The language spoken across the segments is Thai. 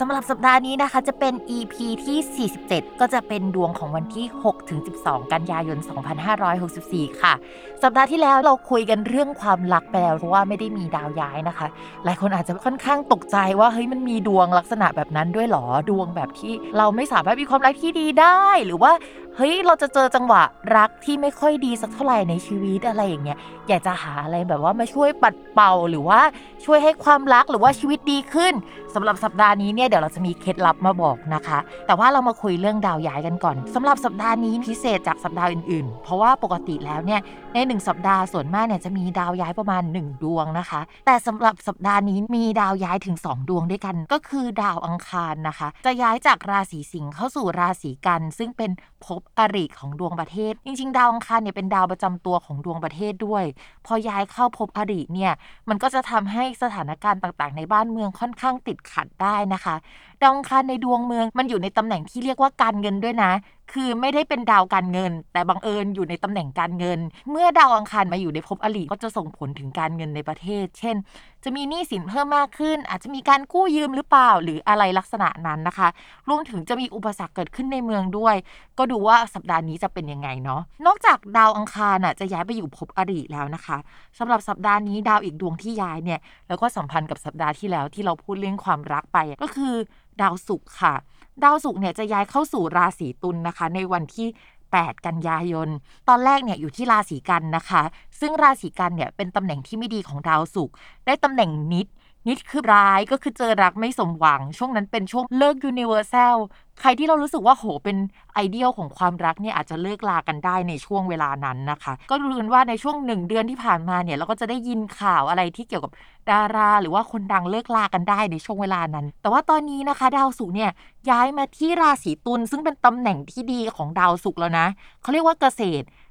สำหรับสัปดาห์นี้นะคะจะเป็น EP ที่ 47 ก็จะเป็นดวงของวันที่6-12 กันยายน 2564 ค่ะ สัปดาห์ที่แล้วเราคุยกันเรื่องความรักไปแล้วเพราะว่าไม่ได้มีดาวย้ายนะคะ หลายคนอาจจะค่อนข้างตกใจว่าเฮ้ยมันมีดวงลักษณะแบบนั้นด้วยหรอดวงแบบที่เราไม่สามารถมีความรักที่ดีได้หรือว่าเฮ้ยเราจะเจอจังหวะรักที่ไม่ค่อยดีสักเท่าไหร่ในชีวิตอะไรอย่างเงี้ยอยากจะหาอะไรแบบว่ามาช่วยปัดเป่าหรือว่าช่วยให้ความรักหรือว่าชีวิตดีขึ้น สำหรับสัปดาห์นี้เนี่ยเดี๋ยวเราจะมีเคล็ดลับมาบอกนะคะ แต่ว่าเรามาคุยเรื่องดาวย้ายกันก่อนสำหรับสัปดาห์นี้พิเศษจากสัปดาห์อื่นๆ เพราะว่าปกติแล้วเนี่ยในหนึ่งสัปดาห์ส่วนมากเนี่ยจะมีดาวย้ายประมาณ 1 ดวงนะคะ แต่สำหรับสัปดาห์นี้มีดาวย้ายถึง 2 ดวงด้วยกัน ก็คือดาวอังคารนะคะ จะย้ายจากราศีสิงห์เข้าสู่ราศีกัน ซึ่งเป็นภพอริของดวงประเทศ จริงๆ ดาวอังคารเนี่ยเป็นดาวประจำตัวของดวงประเทศด้วย พอย้ายเข้าภพอริเนี่ยมันก็จะทำให้สถานการณ์ต่างๆ ในบ้านเมืองค่อนข้างติดขัดได้นะคะ ดาวอังคารในดวงเมือง มันอยู่ในตำแหน่งที่เรียกว่าการเงินด้วยนะ คือไม่ได้เป็นดาวการเงิน แต่บังเอิญอยู่ในตำแหน่งการเงิน เมื่อดาวอังคารมาอยู่ในภพอริก็จะส่งผลถึงการเงินในประเทศ เช่น จะมีหนี้สินเพิ่มมากขึ้น อาจจะมีการกู้ยืมหรือเปล่า หรืออะไรลักษณะนั้นนะคะ รวมถึงจะมีอุปสรรคเกิดขึ้นในเมืองด้วย ก็ดูว่าสัปดาห์นี้จะเป็นยังไงเนาะ นอกจากดาวอังคารน่ะจะย้ายไปอยู่ภพอริแล้วนะคะสำหรับสัปดาห์นี้ดาวอีกดวงที่ย้ายเนี่ย แล้วก็สัมพันธ์กับสัปดาห์ที่แล้วที่เราพูดเรื่องความรักไปก็คือดาวศุกร์ค่ะ ดาวศุกร์เนี่ยจะย้ายเข้าสู่ราศีตุลนะคะ ในวันที่ 8 กันยายน ตอนแรกเนี่ยอยู่ที่ราศีกันย์นะคะ ซึ่งราศีกันย์เนี่ยเป็นตำแหน่งที่ไม่ดีของดาวศุกร์ได้ตำแหน่งนิจ นิจคือร้ายก็คือเจอรักไม่สมหวัง ช่วงนั้นเป็นช่วงเลิก universalใครที่เรารู้สึกว่าโหเป็นไอเดียลของความรักเนี่ยอาจจะเลิกลากันได้ในช่วงเวลานั้นนะคะ ก็รู้กันว่าในช่วงหนึ่งเดือนที่ผ่านมาเนี่ยเราก็จะได้ยินข่าวอะไรที่เกี่ยวกับดารา หรือว่าคนดังเลิกลากันได้ในช่วงเวลานั้น แต่ว่าตอนนี้นะคะ ดาวศุกร์เนี่ยย้ายมาที่ราศีตุลซึ่งเป็นตำแหน่งที่ดีของดาวศุกร์แล้วนะเขาเรียกว่าเกษตร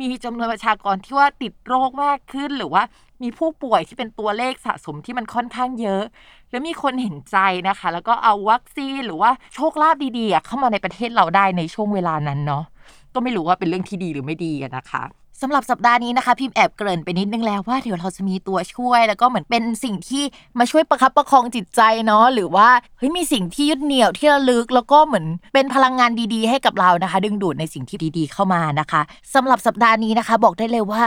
มีจำนวนประชากรที่ว่าติดโรคมากขึ้นหรือว่า มีผู้ป่วยที่เป็นตัวเลขสะสมที่มันค่อนข้างเยอะ แล้วมีคนเห็นใจนะคะ แล้วก็เอาวัคซีนหรือว่าโชคลาภดีๆเข้ามาในประเทศเราได้ในช่วงเวลานั้นเนาะก็ไม่รู้ว่าเป็นเรื่องที่ดีหรือไม่ดีนะคะ สำหรับสัปดาห์นี้นะคะพิมพ์แอบเกริ่นไปนิดนึงแล้วว่าเดี๋ยวเราจะมีตัวช่วย แล้วก็เหมือนเป็นสิ่งที่มาช่วยประคับประคองจิตใจเนาะหรือว่าเฮ้ยมีสิ่งที่ยึดเหนี่ยวที่ระลึก แล้วก็เหมือนเป็นพลังงานดีๆ ให้กับเรานะคะ ดึงดูดในสิ่งที่ดีๆเข้ามานะคะสำหรับสัปดาห์นี้นะคะ บอกได้เลยว่า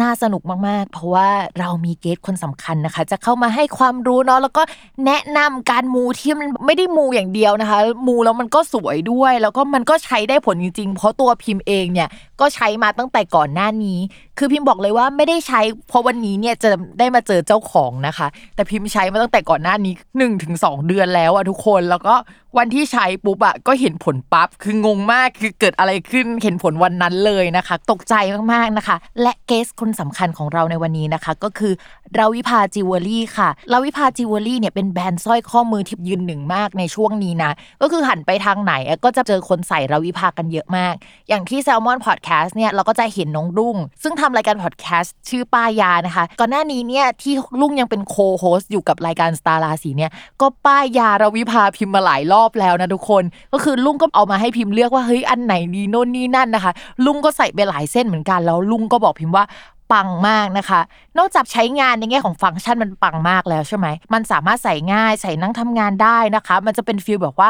น่าสนุกมาก ๆ เพราะว่าเรามีเกสคนสำคัญนะคะ จะเข้ามาให้ความรู้เนาะแล้วก็แนะนำการมูที่มันไม่ได้มูอย่างเดียวนะคะ มูแล้วมันก็สวยด้วย แล้วก็มันก็ใช้ได้ผลจริง ๆ เพราะตัวพิมพ์เองเนี่ย ก็ใช้มาตั้งแต่ก่อนหน้านี้ คือพิมพ์บอกเลยว่าไม่ได้ใช้เพราะวันนี้เนี่ยจะได้มาเจอเจ้าของนะคะ แต่พิมพ์ใช้มาตั้งแต่ก่อนหน้านี้1นถึงสเดือนแล้วอะทุกคนแล้วก็วันที่ใช้ปุ๊บอะก็เห็นผลปั๊บคืองงมากคือเกิดอะไรขึ้นเห็นผลวันนั้นเลยนะคะ ตกใจมากๆนะคะ และ guest คนสำคัญของเราในวันนี้นะคะ ก็คือ Ravipa Jewelry ค่ะ Ravipa Jewelry เนี่ยเป็นแบรนด์สร้อยข้อมือที่ยืนหนึ่งมากในช่วงนี้นะก็คือหันไปทางไหนก็จะเจอคนใส่ Ravipa กันเยอะมาก อย่างที่ Salmon Podcast เนี่ยเราก็จะเห็นน้องรุ่ง ซึ่งทำรายการพอดแคสต์ชื่อป้ายานะคะ ก่อนหน้านี้เนี่ยที่รุ่งยังเป็น co-host อยู่กับรายการสตาร์ราศีเนี่ยก็ป้ายยา Ravipa พิมพ์มาหลายรอบแล้วนะทุกคน ก็คือรุ่งก็เอามาให้พิมพ์เลือกว่าเฮ้ยอันไหนดีโน่นนี่นั่นนะคะ รุ่งก็ใส่ไปหลายเส้นเหมือนกันแล้วรุ่งก็บอกพิมพ์ว่าปังมากนะคะ นอกจากใช้งานในแง่ของฟังก์ชันมันปังมากแล้วใช่ไหม มันสามารถใส่ง่ายใส่นั่งทำงานได้นะคะ มันจะเป็น feel แบบว่า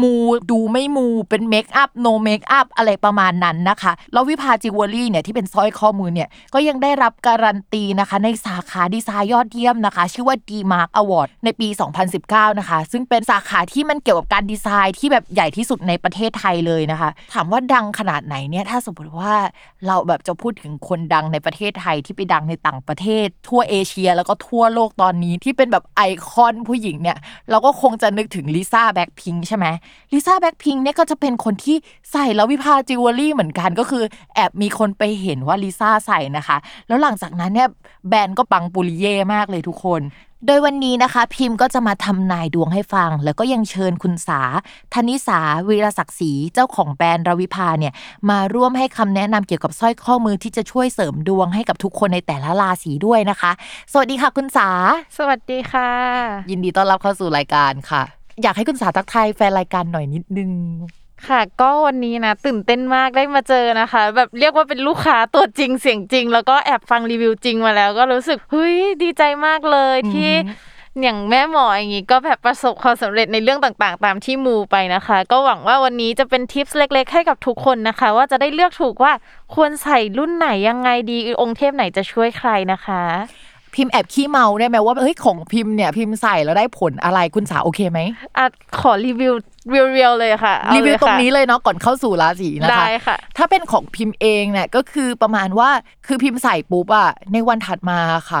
มูดูไม่มูเป็น makeup no makeup อะไรประมาณนั้นนะคะ Ravipa Jewelry เนี่ยที่เป็นสร้อยข้อมือเนี่ยก็ยังได้รับการันตีนะคะในสาขาดีไซน์ยอดเยี่ยมนะคะ ชื่อว่า DEmark Award ในปี 2019 นะคะ ซึ่งเป็นสาขาที่มันเกี่ยวกับการดีไซน์ที่แบบใหญ่ที่สุดในประเทศไทยเลยนะคะ ถามว่าดังขนาดไหนเนี่ยถ้าสมมติว่าเราแบบจะพูดถึงคนดังในประเทศไทยที่ไปดังในต่างประเทศ ทั่วเอเชียแล้วก็ทั่วโลกตอนนี้ที่เป็นแบบไอคอนผู้หญิงเนี่ยเราก็คงจะนึกถึงลิซ่าแบ็คพิงใช่ไหมลิซ่าแบ็คพิงเนี่ยก็จะเป็นคนที่ใส่ Ravipa Jewelry เหมือนกันก็คือแอบมีคนไปเห็นว่าลิซ่าใส่นะคะ แล้วหลังจากนั้นเนี่ยแบรนด์ก็ปังปุริเย่มากเลยทุกคน โดยวันนี้นะคะ พิมพ์ก็จะมาทำนายดวงให้ฟัง แล้วก็ยังเชิญคุณสาธนิสาวีรศักดิ์ศรีเจ้าของแบรนด์รวิภาเนี่ยมาร่วมให้คำแนะนำเกี่ยวกับสร้อยข้อมือที่จะช่วยเสริมดวงให้กับทุกคนในแต่ละราศีด้วยนะคะ สวัสดีค่ะคุณสา สวัสดีค่ะ ยินดีต้อนรับเข้าสู่รายการค่ะ อยากให้คุณสาทักทายแฟนรายการหน่อยนิดนึงค่ะ ก็วันนี้นะตื่นเต้นมากได้มาเจอนะคะ แบบเรียกว่าเป็นลูกค้าตัวจริงเสียงจริง แล้วก็แอบฟังรีวิวจริงมาแล้ว ก็รู้สึกเฮ้ยดีใจมากเลยที่อย่างแม่หมออย่างนี้ก็แบบประสบความสำเร็จในเรื่องต่างๆ ตามที่มูไปนะคะ ก็หวังว่าวันนี้จะเป็นทิปส์เล็ก ๆ ให้กับทุกคนนะคะ ว่าจะได้เลือกถูกว่าควรใส่รุ่นไหนยังไงดีองค์เทพไหนจะช่วยใครนะคะ พิมพ์แอบขี้เมาได้ไหมว่าเฮ้ยของพิมพ์เนี่ยพิมพ์ใส่แล้วได้ผลอะไรคุณสาโอเคไหมอะขอรีวิวเรียวๆเลยค่ะเอารีวิวเลยตรงค่ะนี้เลยเนาะก่อนเข้าสู่ราศีนะคะได้ค่ะ ถ้าเป็นของพิมพ์เองเนี่ยก็คือประมาณว่าคือพิมพ์ใส่ปุ๊บอะในวันถัดมาค่ะ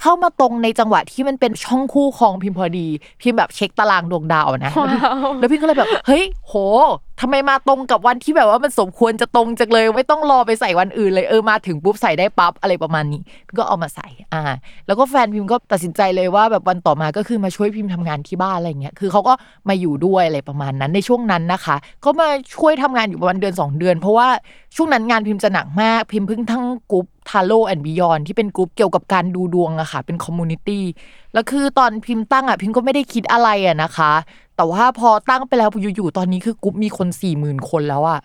เข้ามาตรงในจังหวะที่มันเป็นช่องคู่ครองพิมพ์พอดี พิมพ์แบบเช็คตารางดวงดาวนะว้าวแล้วพี่ก็เลยแบบ เฮ้ย โห ทำไมมาตรงกับวันที่แบบว่ามันสมควรจะตรงจังเลย ไม่ต้องรอไปใส่วันอื่นเลยเออมาถึงปุ๊บใส่ได้ปั๊บอะไรประมาณนี้พี่ก็เอามาใส่อ่า แล้วก็แฟนพิมพ์ก็ตัดสินใจเลยว่าแบบวันต่อมาก็คือมาช่วยพิมพ์ทำงานที่บ้านอะไรเงี้ยคือเขาก็มาอยู่ด้วยอะไรประมาณนั้นในช่วงนั้นนะคะ ก็มาช่วยทำงานอยู่ประมาณเดือนสองเดือน เพราะว่าช่วงนั้นงานพิมพ์จะหนักมากพิมพ์เพิ่งทั้งgroup Tarot and Beyond ที่เป็นกรุ๊ปเกี่ยวกับการดูดวงอะค่ะ เป็น community แล้วคือตอนพิมพ์ตั้งอะพิมพ์ก็ไม่ได้คิดอะไรอะนะคะ แต่ว่าพอตั้งไปแล้วอยู่ๆตอนนี้คือกรุ๊ปมีคนสี่หมื่นคนแล้วอะ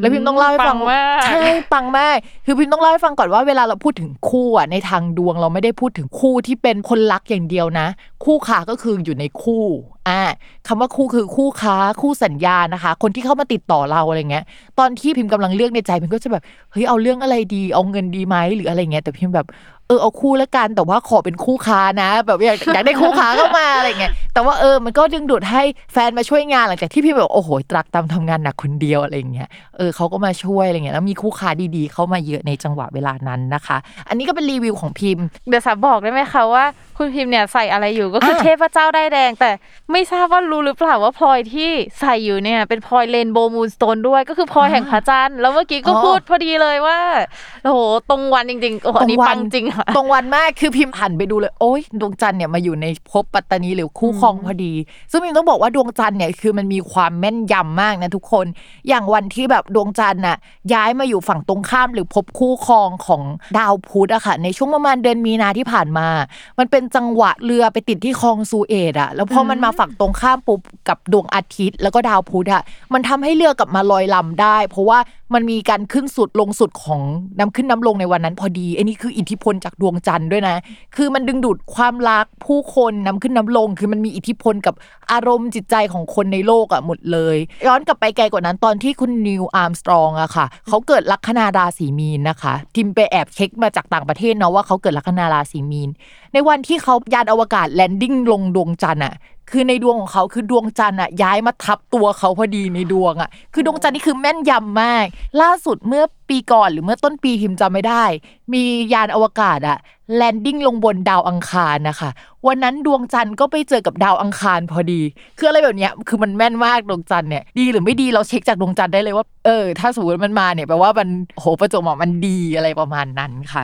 แล้วพิมพ์ต้องเล่าให้ฟังปังมากใช่ปังมากคือพิมพ์ต้องเล่าให้ฟังก่อนว่าเวลาเราพูดถึงคู่อะในทางดวงเราไม่ได้พูดถึงคู่ที่เป็นคนรักอย่างเดียวนะ คู่ค้าก็คืออยู่ในคู่อ่าคำว่าคู่คือคู่ค้าคู่สัญญานะคะ คนที่เข้ามาติดต่อเราอะไรเงี้ย ตอนที่พิมพ์กำลังเลือกในใจพิมพ์ก็จะแบบเฮ้ยเอาเรื่องอะไรดีเอาเงินดีไหมหรืออะไรเงี้ยแต่พิมพ์แบบเออเอาคู่แล้วกันแต่ว่าขอเป็นคู่ค้านะ แบบอยากอยากได้คู่ค้าเข้ามาอะไรเงี้ยแต่ว่าเออมันก็ดึงดูดให้แฟนมาช่วยงานหลังจากที่พิมพ์แบบโอ้โหตรักตามทำงานหนักคนเดียวอะไรเงี้ยเออเขาก็มาช่วยอะไรเงี้ยแล้วมีคู่ค้าดีๆ เข้ามาเยอะในจังหวะเวลานั้นนะคะ อันนี้ก็เป็นรีวิวของพิมพ์เดี๋ยวสาบอกได้ไหมคะว่า คุณพิมพ์เนี่ยใส่อะไรอยู่ก็คืออะเทพเจ้าได้ายแดงแต่ไม่ทราบว่ารู้หรือเปล่าว่าพลอยที่ใส่อยู่เนี่ย เป็นพลอยเลนโบมูนสโตนด้วยก็คือพลอยแห่งพระจันทร์แล้วเมื่อกี้ก็อ๋อพูดพอดีเลยว่าโอ้โหตรงวันจริงๆโอ้โหอันนี้ปังจริงค่ะตรงวันมากคือพิมพ์หันไปดูเลย โอ๊ยดวงจันทร์เนี่ยมาอยู่ในภพปัตตานีหรือคู่ครองพอดี ซึ่งพิมต้องบอกว่าดวงจันทร์เนี่ยคือมันมีความแม่นยำมากนะทุกคน อย่างวันที่แบบดวงจันทร์น่ะย้ายมาอยู่ฝั่งตรงข้ามหรือภพคู่ครองของดาวพุธอะค่ะ ในช่วงประมาณเดือนมีนาที่ผ่านมา มันเป็นจังหวะเรือไปติดที่คลองสุเอซอะแล้วพอมันมาฝั่งตรงข้ามปุ๊บกับดวงอาทิตย์ แล้วก็ดาวพุธอะมันทำให้เรือกลับมาลอยลำได้ เพราะว่ามันมีการขึ้นสุดลงสุดของน้ำขึ้นน้ำลงในวันนั้นพอดีไอ้นี่คืออิทธิพลจากดวงจันทร์ด้วยนะ คือมันดึงดูดความรักผู้คนน้ำขึ้นน้ำลง คือมันมีอิทธิพลกับอารมณ์จิตใจของคนในโลกอะหมดเลย ย้อนกลับไปไกลกว่านั้นตอนที่คุณนีลอาร์มสตรองอะค่ะเขาเกิดลัคนาราศีมีนนะคะพิมพ์ไปแอบเช็คมาจากต่างประเทศเนาะว่าเขาเกิดลัคนาราศีมีน ในวันที่เขายานอวกาศ landing ลงดวงจันทร์อะ คือในดวงของเขาคือดวงจันทร์อะย้ายมาทับตัวเขาพอดีในดวงอะ คือดวงจันทร์นี่คือแม่นยำมาก ล่าสุดเมื่อปีก่อนหรือเมื่อต้นปีพิมพ์จำไม่ได้ มียานอวกาศอะ landing ลงบนดาวอังคารนะคะ วันนั้นดวงจันทร์ก็ไปเจอกับดาวอังคารพอดี คืออะไรแบบเนี้ยคือมันแม่นมากดวงจันทร์เนี่ยดีหรือไม่ดีเราเช็คจากดวงจันทร์ได้เลยว่าเออถ้าสมมติมันมาเนี่ยแปลว่ามันโหประจวบเหมาะมันดีอะไรประมาณนั้นค่ะ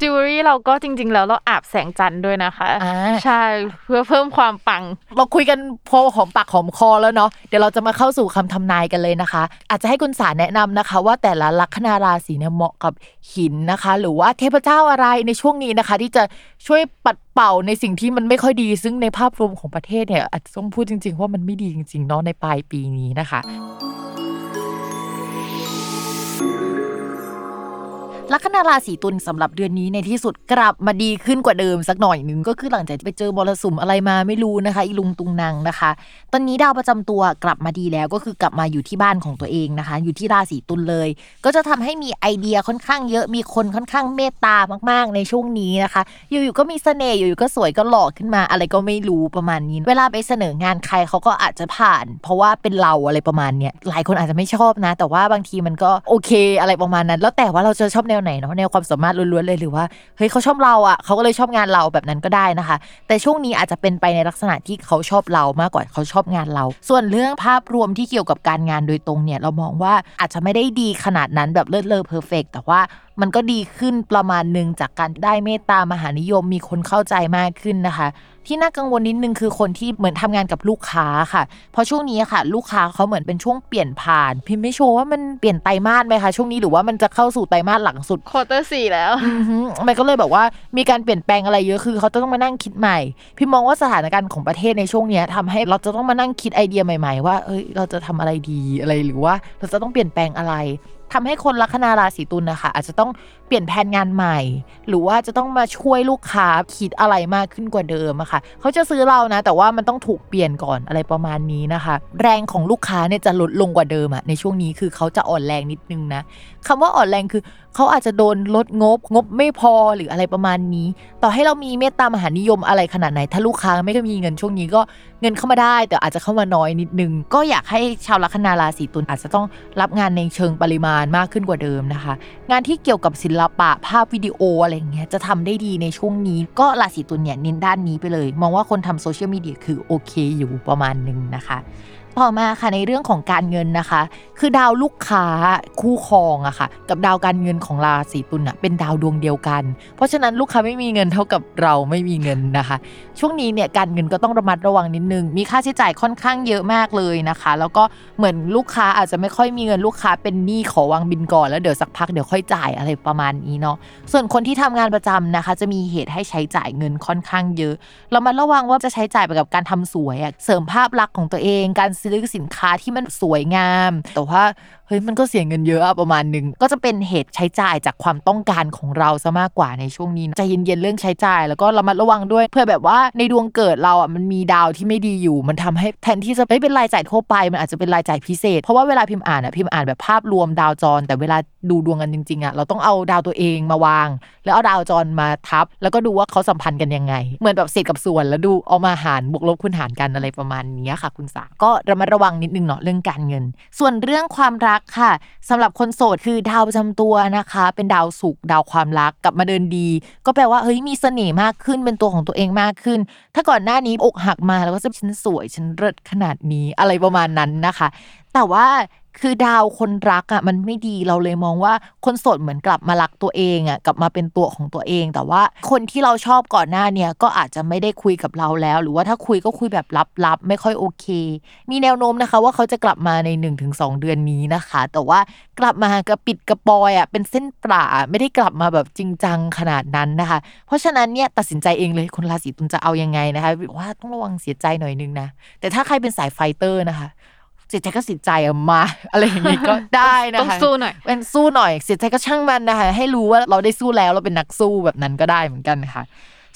จิวเวลรี่เราก็จริง ๆ แล้วเราอาบแสงจันทร์ด้วยนะคะอ่าใช่เพื่อเพิ่มความปัง เราคุยกันพอหอมปากหอมคอแล้วเนาะเดี๋ยวเราจะมาเข้าสู่คำทำนายกันเลยนะคะ อาจจะให้คุณสารแนะนำนะคะ ว่าแต่ละลัคนาราศีเนี่ยเหมาะกับหินนะคะ หรือว่าเทพเจ้าอะไรในช่วงนี้นะคะ ที่จะช่วยปัด เป่าในสิ่งที่มันไม่ค่อยดี ซึ่งในภาพรวมของประเทศเนี่ยอาจจะต้องพูดจริง ๆ ว่ามันไม่ดีจริงๆเนาะในปลายปีนี้นะคะ ลัคนาราศีตุลสำหรับเดือนนี้ในที่สุดกลับมาดีขึ้นกว่าเดิมสักหน่อยหนึ่งก็คือหลังจากไปเจอมรสุมอะไรมาไม่รู้นะคะอีลุงตุงนางนะคะ ตอนนี้ดาวประจำตัวกลับมาดีแล้วก็คือกลับมาอยู่ที่บ้านของตัวเองนะคะ อยู่ที่ราศีตุลเลย ก็จะทำให้มีไอเดียค่อนข้างเยอะมีคนค่อนข้างเมตตามาก ๆ ในช่วงนี้นะคะ อยู่ๆก็มีเสน่ห์อยู่ๆก็สวยก็หล่อขึ้นมา อะไรก็ไม่รู้ประมาณนี้ เวลาไปเสนองานใครเขาก็อาจจะผ่าน เพราะว่าเป็นเราอะไรประมาณเนี้ยหลายคนอาจจะไม่ชอบนะ แต่ว่าบางทีมันก็โอเคอะไรประมาณนั้น แล้วแต่ว่าเราจะชอบแนวไหนเนาะแนวความสามารถล้วนๆเลยหรือว่าเฮ้ยเขาชอบเราอะเขาก็เลยชอบงานเราแบบนั้นก็ได้นะคะ แต่ช่วงนี้อาจจะเป็นไปในลักษณะที่เขาชอบเรามากกว่าเขาชอบงานเรา ส่วนเรื่องภาพรวมที่เกี่ยวกับการงานโดยตรงเนี่ยเรามองว่าอาจจะไม่ได้ดีขนาดนั้นแบบเลิศเลอเพอร์เฟกแต่ว่ามันก็ดีขึ้นประมาณหนึ่งจากการได้เมตตามหานิยมมีคนเข้าใจมากขึ้นนะคะ ที่น่ากังวลนิดนึงคือคนที่เหมือนทำงานกับลูกค้าค่ะ เพราะช่วงนี้ค่ะ ลูกค้าเขาเหมือนเป็นช่วงเปลี่ยนผ่าน พิมพ์ไม่โชว์ว่ามันเปลี่ยนไตรมาสไหมคะช่วงนี้หรือว่ามันจะเข้าสู่ไตรมาสหลังสุดควอเตอร์สี่แล้วอือฮึมันก็เลยแบบว่ามีการเปลี่ยนแปลงอะไรเยอะคือเขาต้องมานั่งคิดใหม่ พี่มองว่าสถานการณ์ของประเทศในช่วงเนี้ยทำให้เราจะต้องมานั่งคิดไอเดียใหม่ ๆ ว่าเอ้ยเราจะทำอะไรดีอะไรหรือว่าเราจะต้องเปลี่ยนแปลงอะไรทำให้คนลัคนาราศีตุลนะคะ อาจจะต้องเปลี่ยนแผนงานใหม่ หรือว่าจะต้องมาช่วยลูกค้าคิดอะไรมากขึ้นกว่าเดิมอะค่ะเขาจะซื้อเรานะ แต่ว่ามันต้องถูกเปลี่ยนก่อนอะไรประมาณนี้นะคะ แรงของลูกค้าเนี่ยจะลดลงกว่าเดิมอะในช่วงนี้คือเขาจะอ่อนแรงนิดนึงนะคำว่าอ่อนแรงคือ เขาอาจจะโดนลดงบ งบไม่พอหรืออะไรประมาณนี้ ต่อให้เรามีเมตตามหานิยมอะไรขนาดไหน ถ้าลูกค้าไม่ก็มีเงินช่วงนี้ก็เงินเข้ามาได้ แต่อาจจะเข้ามาน้อยนิดนึง ก็อยากให้ชาวลัคนาราศีตุลอาจจะต้องรับงานในเชิงปริมาณมากขึ้นกว่าเดิมนะคะ งานที่เกี่ยวกับศิลปะภาพวิดีโออะไรอย่างเงี้ยจะทำได้ดีในช่วงนี้ ก็ราศีตุลเนี่ยเน้นด้านนี้ไปเลย มองว่าคนทำโซเชียลมีเดียคือโอเคอยู่ประมาณหนึงนะคะ ต่อมาค่ะในเรื่องของการเงินนะคะ คือดาวลูกค้าคู่ครองอะค่ะ กับดาวการเงินของราศีตุลอะเป็นดาวดวงเดียวกัน เพราะฉะนั้นลูกค้าไม่มีเงินเท่ากับเราไม่มีเงินนะคะ ช่วงนี้เนี่ยการเงินก็ต้องระมัดระวังนิดนึง มีค่าใช้จ่ายค่อนข้างเยอะมากเลยนะคะ แล้วก็เหมือนลูกค้าอาจจะไม่ค่อยมีเงินลูกค้าเป็นหนี้ขอวางบินก่อนแล้วเดี๋ยวสักพักเดี๋ยวค่อยจ่ายอะไรประมาณนี้เนาะส่วนคนที่ทำงานประจำนะคะ จะมีเหตุให้ใช้จ่ายเงินค่อนข้างเยอะ เรามาระวังว่าจะใช้จ่ายไปกับการทำสวยเสริมภาพลักษณ์ของตัวเองการซอสินค้าที่มันสวยงาม แต่ว่า เฮ้ยมันก็เสียเงินเยอะประมาณหนึ่งก็จะเป็นเหตุใช้จ่ายจากความต้องการของเราซะมากกว่าในช่วงนี้ใจเย็นๆเรื่องใช้จ่าย แล้วก็ระมัดระวังด้วย เพื่อแบบว่าในดวงเกิดเราอะมันมีดาวที่ไม่ดีอยู่ มันทำให้แทนที่จะไม่เป็นรายจ่ายทั่วไป มันอาจจะเป็นรายจ่ายพิเศษ เพราะว่าเวลาพิมพ์อ่านอะพิมพ์อ่านแบบภาพรวมดาวจร แต่เวลาดูดวงกันจริงๆอะเราต้องเอาดาวตัวเองมาวาง แล้วเอาดาวจรมาทับ แล้วก็ดูว่าเขาสัมพันธ์กันยังไง เหมือนแบบเศษกับส่วนแล้วดูเอามาหารบวกลบคูณหารกันอะไรประมาณนี้ค่ะ คุณสาก็ระมัดระวังนิดนึงเนาะเรื่องการเงิน ส่วนเรื่องความรักค่ะสำหรับคนโสดคือดาวประจำตัวนะคะ เป็นดาวสุขดาวความรักกลับมาเดินดี ก็แปลว่าเฮ้ยมีเสน่ห์มากขึ้นเป็นตัวของตัวเองมากขึ้น ถ้าก่อนหน้านี้อกหักมาแล้วก็จะฉันสวยฉันเลิศขนาดนี้อะไรประมาณนั้นนะคะ แต่ว่าคือดาวคนรักอะมันไม่ดีเราเลยมองว่าคนโสดเหมือนกลับมารักตัวเองอะกลับมาเป็นตัวของตัวเอง แต่ว่าคนที่เราชอบก่อนหน้าเนี่ยก็อาจจะไม่ได้คุยกับเราแล้ว หรือว่าถ้าคุยก็คุยแบบลับๆไม่ค่อยโอเค มีแนวโน้มนะคะ ว่าเขาจะกลับมาใน 1-2 เดือนนี้นะคะ แต่ว่ากลับมากระปิดกระปอยอะเป็นเส้นปลาไม่ได้กลับมาแบบจริงจังขนาดนั้นนะคะ เพราะฉะนั้นเนี่ยตัดสินใจเองเลยคนราศีตุลจะเอายังไงนะคะว่าต้องระวังเสียใจหน่อยนึงนะแต่ถ้าใครเป็นสาย fighter นะคะ เสียใจก็เสียใจอะมา อะไรอย่างงี้ก็ได้นะคะต้องสู้หน่อยเป็นสู้หน่อยเสียใจก็ช่างมันนะคะ ให้รู้ว่าเราได้สู้แล้วเราเป็นนักสู้แบบนั้นก็ได้เหมือนกันนะคะ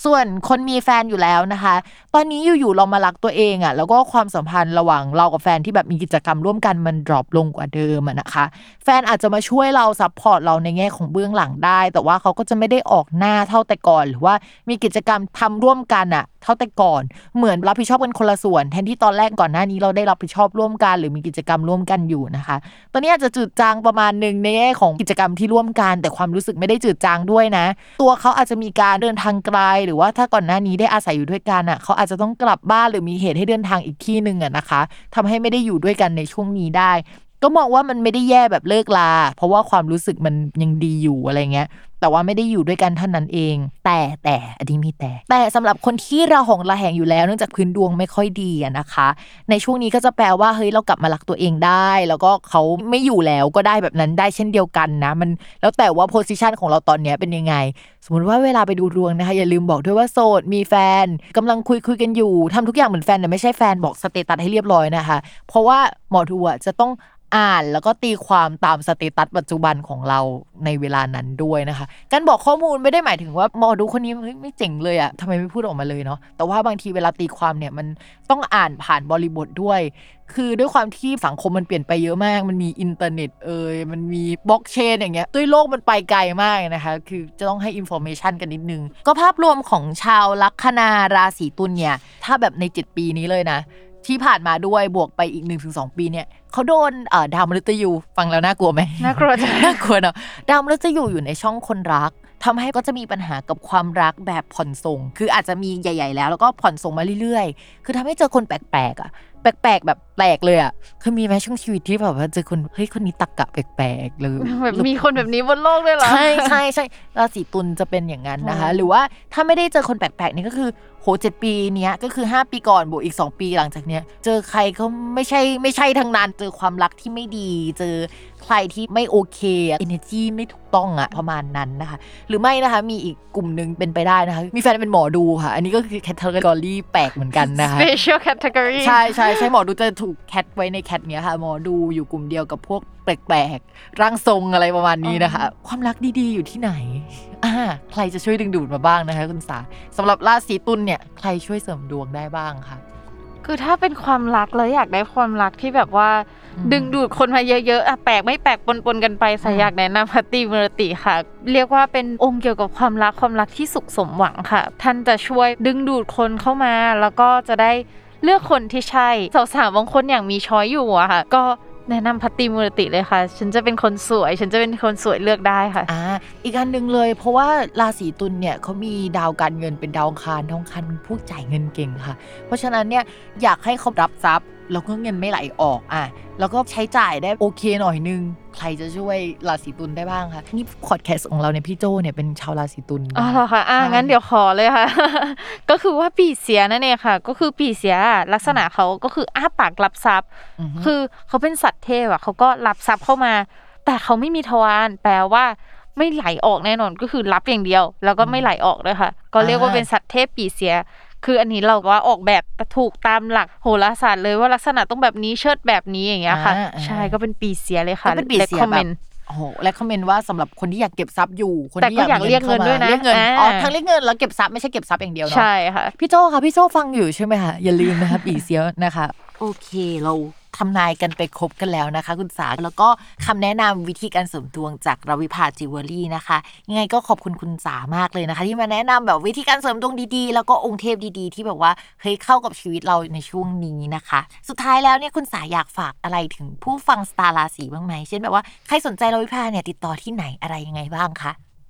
ส่วนคนมีแฟนอยู่แล้วนะคะ ตอนนี้อยู่ๆเรามารักตัวเองอะ่ะ แล้วก็ความสัมพันธ์ระหว่างเรากับแฟนที่แบบมีกิจกรรมร่วมกันมัน drop ลงกว่าเดิมอะนะคะ แฟนอาจจะมาช่วยเรา support เราในแง่ของเบื้องหลังได้ แต่ว่าเขาก็จะไม่ได้ออกหน้าเท่าแต่ก่อน หรือว่ามีกิจกรรมทำร่วมกันอะเท่าแต่ก่อน เหมือนรับผิดชอบกันคนละส่วน แทนที่ตอนแรกก่อนหน้านี้เราได้รับผิดชอบร่วมกัน หรือมีกิจกรรมร่วมกันอยู่นะคะ ตอนนี้อาจจะจืดจางประมาณหนึ่งในแง่ของกิจกรรมที่ร่วมกัน แต่ความรู้สึกไม่ได้จืดจางด้วยนะ ตัวเขาอาจจะมีการเดินทางไกล หรือว่าถ้าก่อนหน้านี้ได้อาศัยอยู่ด้วยกันอะเขาอาจจะต้องกลับบ้านหรือมีเหตุให้เดินทางอีกที่หนึ่งอะนะคะทำให้ไม่ได้อยู่ด้วยกันในช่วงนี้ได้ ก็มองว่ามันไม่ได้แย่แบบเลิกลา เพราะว่าความรู้สึกมันยังดีอยู่อะไรเงี้ย แต่ว่าไม่ได้อยู่ด้วยกันเท่านั้นเอง แต่แต่อันนี้มีแต่ แต่สำหรับคนที่ระหองระแหงอยู่แล้ว เนื่องจากพื้นดวงไม่ค่อยดีนะคะ ในช่วงนี้ก็จะแปลว่าเฮ้ยเรากลับมารักตัวเองได้ แล้วก็เขาไม่อยู่แล้วก็ได้แบบนั้นได้เช่นเดียวกันนะมันแล้วแต่ว่า position ของเราตอนนี้เป็นยังไง สมมติว่าเวลาไปดูดวงนะคะอย่าลืมบอกด้วยว่าโสดมีแฟนกำลังคุยคุยกันอยู่ทำทุกอย่างเหมือนแฟนแต่ไม่ใช่แฟนบอก status ให้เรียบร้อยนะคะ เพราะว่าหมอดูจะต้อง อ่านแล้วก็ตีความตาม status ปัจจุบันของเราในเวลานั้นด้วยนะคะ การบอกข้อมูลไม่ได้หมายถึงว่าหมอดูคนนี้ไม่เจ๋งเลยอะทำไมไม่พูดออกมาเลยเนาะแต่ว่าบางทีเวลาตีความเนี่ยมันต้องอ่านผ่านบริบทด้วย คือด้วยความที่สังคมมันเปลี่ยนไปเยอะมาก มันมีอินเทอร์เน็ตเอ่ยมันมีบล็อกเชนอย่างเงี้ยด้วยโลกมันไปไกลมากนะคะคือจะต้องให้ information กันนิดนึง ก็ภาพรวมของชาวลัคนาราศีตุลเนี่ยถ้าแบบใน 7 ปีนี้เลยนะ ที่ผ่านมาด้วยบวกไปอีก 1-2 ปีเนี่ยเขาโดนเอ่อดาวมฤตยูฟังแล้วน่ากลัวไหมน่ากลัวจังน่ากลัวเนาะดาวมฤตยูอยู่ในช่องคนรักทำให้ก็จะมีปัญหากับความรักแบบผ่อนส่ง คืออาจจะมีใหญ่ ๆ แล้วแล้วก็ผ่อนส่งมาเรื่อยๆ คือทำให้เจอคนแปลกๆอะแปลกๆแบบแปลกเลยอะคือมีไหมช่วงชีวิตที่แบบว่าเจอคนเฮ้ยคนนี้ตักกะแปลกๆเลยแบบมีคนแบบนี้บนโลกด้วยเหรอใช่ใช่ใช่ราศีตุลจะเป็นอย่างนั้นนะคะอืมหรือว่าถ้าไม่ได้เจอคนแปลกๆนี่ก็คือโหเจ็ดปีเนี้ยก็คือ 5 ปีก่อนบวกอีก 2 ปีหลังจากเนี้ยเจอใครก็ไม่ใช่ไม่ใช่ทั้งนั้น เจอความรักที่ไม่ดี เจอใครที่ไม่โอเคอะ energy ไม่ถูกต้องอะประมาณนั้นนะคะ หรือไม่นะคะมีอีกกลุ่มหนึ่งเป็นไปได้นะคะ มีแฟนเป็นหมอดูค่ะ อันนี้ก็คือแคตตาล็อแปลกเหมือนกันนะคะ special category ใช่ใช่ใช่หมอดูจะถูกแคทไว้ในแคทเนี้ยค่ะหมอดูอยู่กลุ่มเดียวกับพวกแปลกๆ ร่างทรงอะไรประมาณนี้นะคะ ความรักดีๆอยู่ที่ไหนอ่าใครจะช่วยดึงดูดมาบ้างนะคะคุณสาสำหรับราศีตุลเนี่ยใครช่วยเสริมดวงได้บ้างคะคือถ้าเป็นความรักแล้วอยากได้ความรักที่แบบว่าอืมดึงดูดคนมาเยอะๆอะแปลกไม่แปลกปนๆกันไปสายอืมอยากแนะนำพัตติมรติค่ะ เรียกว่าเป็นองค์เกี่ยวกับความรักความรักที่สุขสมหวังค่ะ ท่านจะช่วยดึงดูดคนเข้ามา แล้วก็จะได้เลือกคนที่ใช่สาวๆบางคนอย่างมีช้อยอยู่อะค่ะ ก็ แนะนำพัตติมูรติเลยค่ะ ฉันจะเป็นคนสวย ฉันจะเป็นคนสวยเลือกได้ค่ะ อ่าอีกอันหนึ่งเลย เพราะว่าราศีตุลเนี่ยเขามีดาวการเงินเป็นดาวอังคารดาวอังคารเป็นผู้จ่ายเงินเก่งค่ะ เพราะฉะนั้นเนี่ยอยากให้เขารับทรัพย์ แล้วก็เงินไม่ไหลออกอะแล้วก็ใช้จ่ายได้โอเคหน่อยนึง ใครจะช่วยราศีตุลได้บ้างคะนี่พอดแคสต์ของเราเนี่ยพี่โจเนี่ยเป็นชาวราศีตุลอ๋อนะเหรอคะอ่าใช่งั้นเดี๋ยวขอเลยค่ะ ก็คือว่าปีเสียนั่นเองค่ะ ก็คือปีเสียลักษณะเขาก็คืออ้าปากรับทรัพย์อือฮึคือเขาเป็นสัตว์เทพอะเขาก็รับทรัพย์เข้ามา แต่เขาไม่มีทวารแปลว่าไม่ไหลออกแน่นอนก็คือรับอย่างเดียว แล้วก็ไม่ไหลออกด้วยค่ะ ก็เรียกว่าเป็นสัตว์เทพปีเสีย คืออันนี้เราว่าออกแบบถูกตามหลักโหราศาสตร์เลยว่าลักษณะต้องแบบนี้เชิดแบบนี้อย่างเงี้ยค่ะอ่าอ่าใช่ก็เป็นปีเสียเลยค่ะก็เป็นปีเสียแบบ recommend โอ้โหและคอมเมนต์ว่าสำหรับคนที่อยากเก็บทรัพย์อยู่ คนแต่ที่ก็อยากเรียกเงินด้วยนะเรียกเงินอ่าอ๋อทั้งเรียกเงินแล้วเก็บทรัพย์ไม่ใช่เก็บทรัพย์อย่างเดียวเนาะใช่ค่ะพี่โจค่ะพี่โจฟังอยู่ใช่ไหมคะอย่าลืมนะคะปีเสียนะคะ โอเคเรา ทำนายกันไปครบกันแล้วนะคะ คุณสาแล้วก็คำแนะนำวิธีการเสริมดวงจากรวิภาจิวเวลรี่นะคะ ยังไงก็ขอบคุณคุณสามากเลยนะคะ ที่มาแนะนำแบบวิธีการเสริมดวงดีๆ แล้วก็องค์เทพดีๆ ที่แบบว่าเฮ้ยเข้ากับชีวิตเราในช่วงนี้นะคะ สุดท้ายแล้วเนี่ยคุณสาอยากฝากอะไรถึงผู้ฟังสตาร์ราศีบ้างไหมเช่นแบบว่าใครสนใจรวิภาเนี่ยติดต่อที่ไหนอะไรยังไงบ้างคะ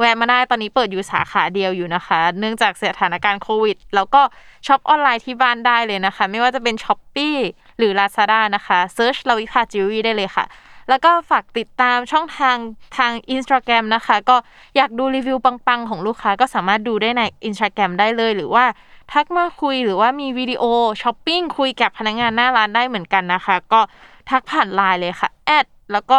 แวะมาได้ตอนนี้เปิดอยู่สาขาเดียวอยู่นะคะ เนื่องจากสถานการณ์โควิด แล้วก็ shop ออนไลน์ที่บ้านได้เลยนะคะ ไม่ว่าจะเป็น Shopee หรือ Lazada นะคะ search รวิภาจิวเวลรี่ได้เลยค่ะแล้วก็ฝากติดตามช่องทางทาง Instagram นะคะ ก็อยากดูรีวิวปัง ๆ ของลูกค้าก็สามารถดูได้ใน Instagram ได้เลย หรือว่าทักมาคุยหรือว่ามีวิดีโอช้อปปิ้งคุยกับพนักงานหน้าร้านได้เหมือนกันนะคะ ก็ทักผ่านไลน์เลยค่ะ add แล้วก็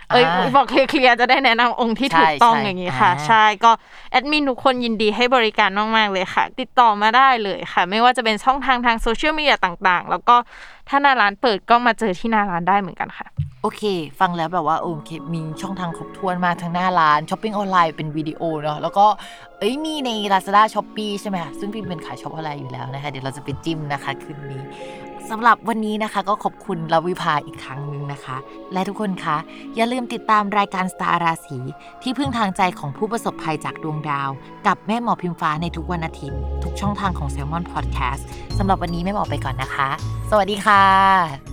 เอ้ยอ่าบอกเคลียร์ๆจะได้แนะนำองค์ที่ถูกต้องใช่ใช่อย่างนี้ค่ะอ่าใช่ก็แอดมินทุกคนยินดีให้บริการมากๆเลยค่ะ ติดต่อมาได้เลยค่ะ ไม่ว่าจะเป็นช่องทางทางโซเชียลมีเดียต่างๆ แล้วก็ถ้าหน้าร้านเปิดก็มาเจอที่หน้าร้านได้เหมือนกันค่ะ โอเค ฟังแล้วแบบว่าโอเคมีช่องทางครบถ้วนมากทั้งหน้าร้านช้อปปิ้งออนไลน์เป็นวิดีโอเนาะแล้วก็เอ้ยมีใน Lazada s h o p e e ใช่ไหมคะซึ่งพิมเป็นสาย shop ออนไลน์อยู่แล้วนะคะ เดี๋ยวเราจะไปจิ้มนะคะคืนนี้ สำหรับวันนี้นะคะก็ขอบคุณรวิภาอีกครั้งหนึ่งนะคะ และทุกคนคะ อย่าลืมติดตามรายการสตาร์ราศีที่พึ่งทางใจของผู้ประสบภัยจากดวงดาว กับแม่หมอพิมฟ้าในทุกวันอาทิตย์ ทุกช่องทางของ Salmon Podcast สำหรับวันนี้แม่หมอไปก่อนนะคะ สวัสดีค่ะ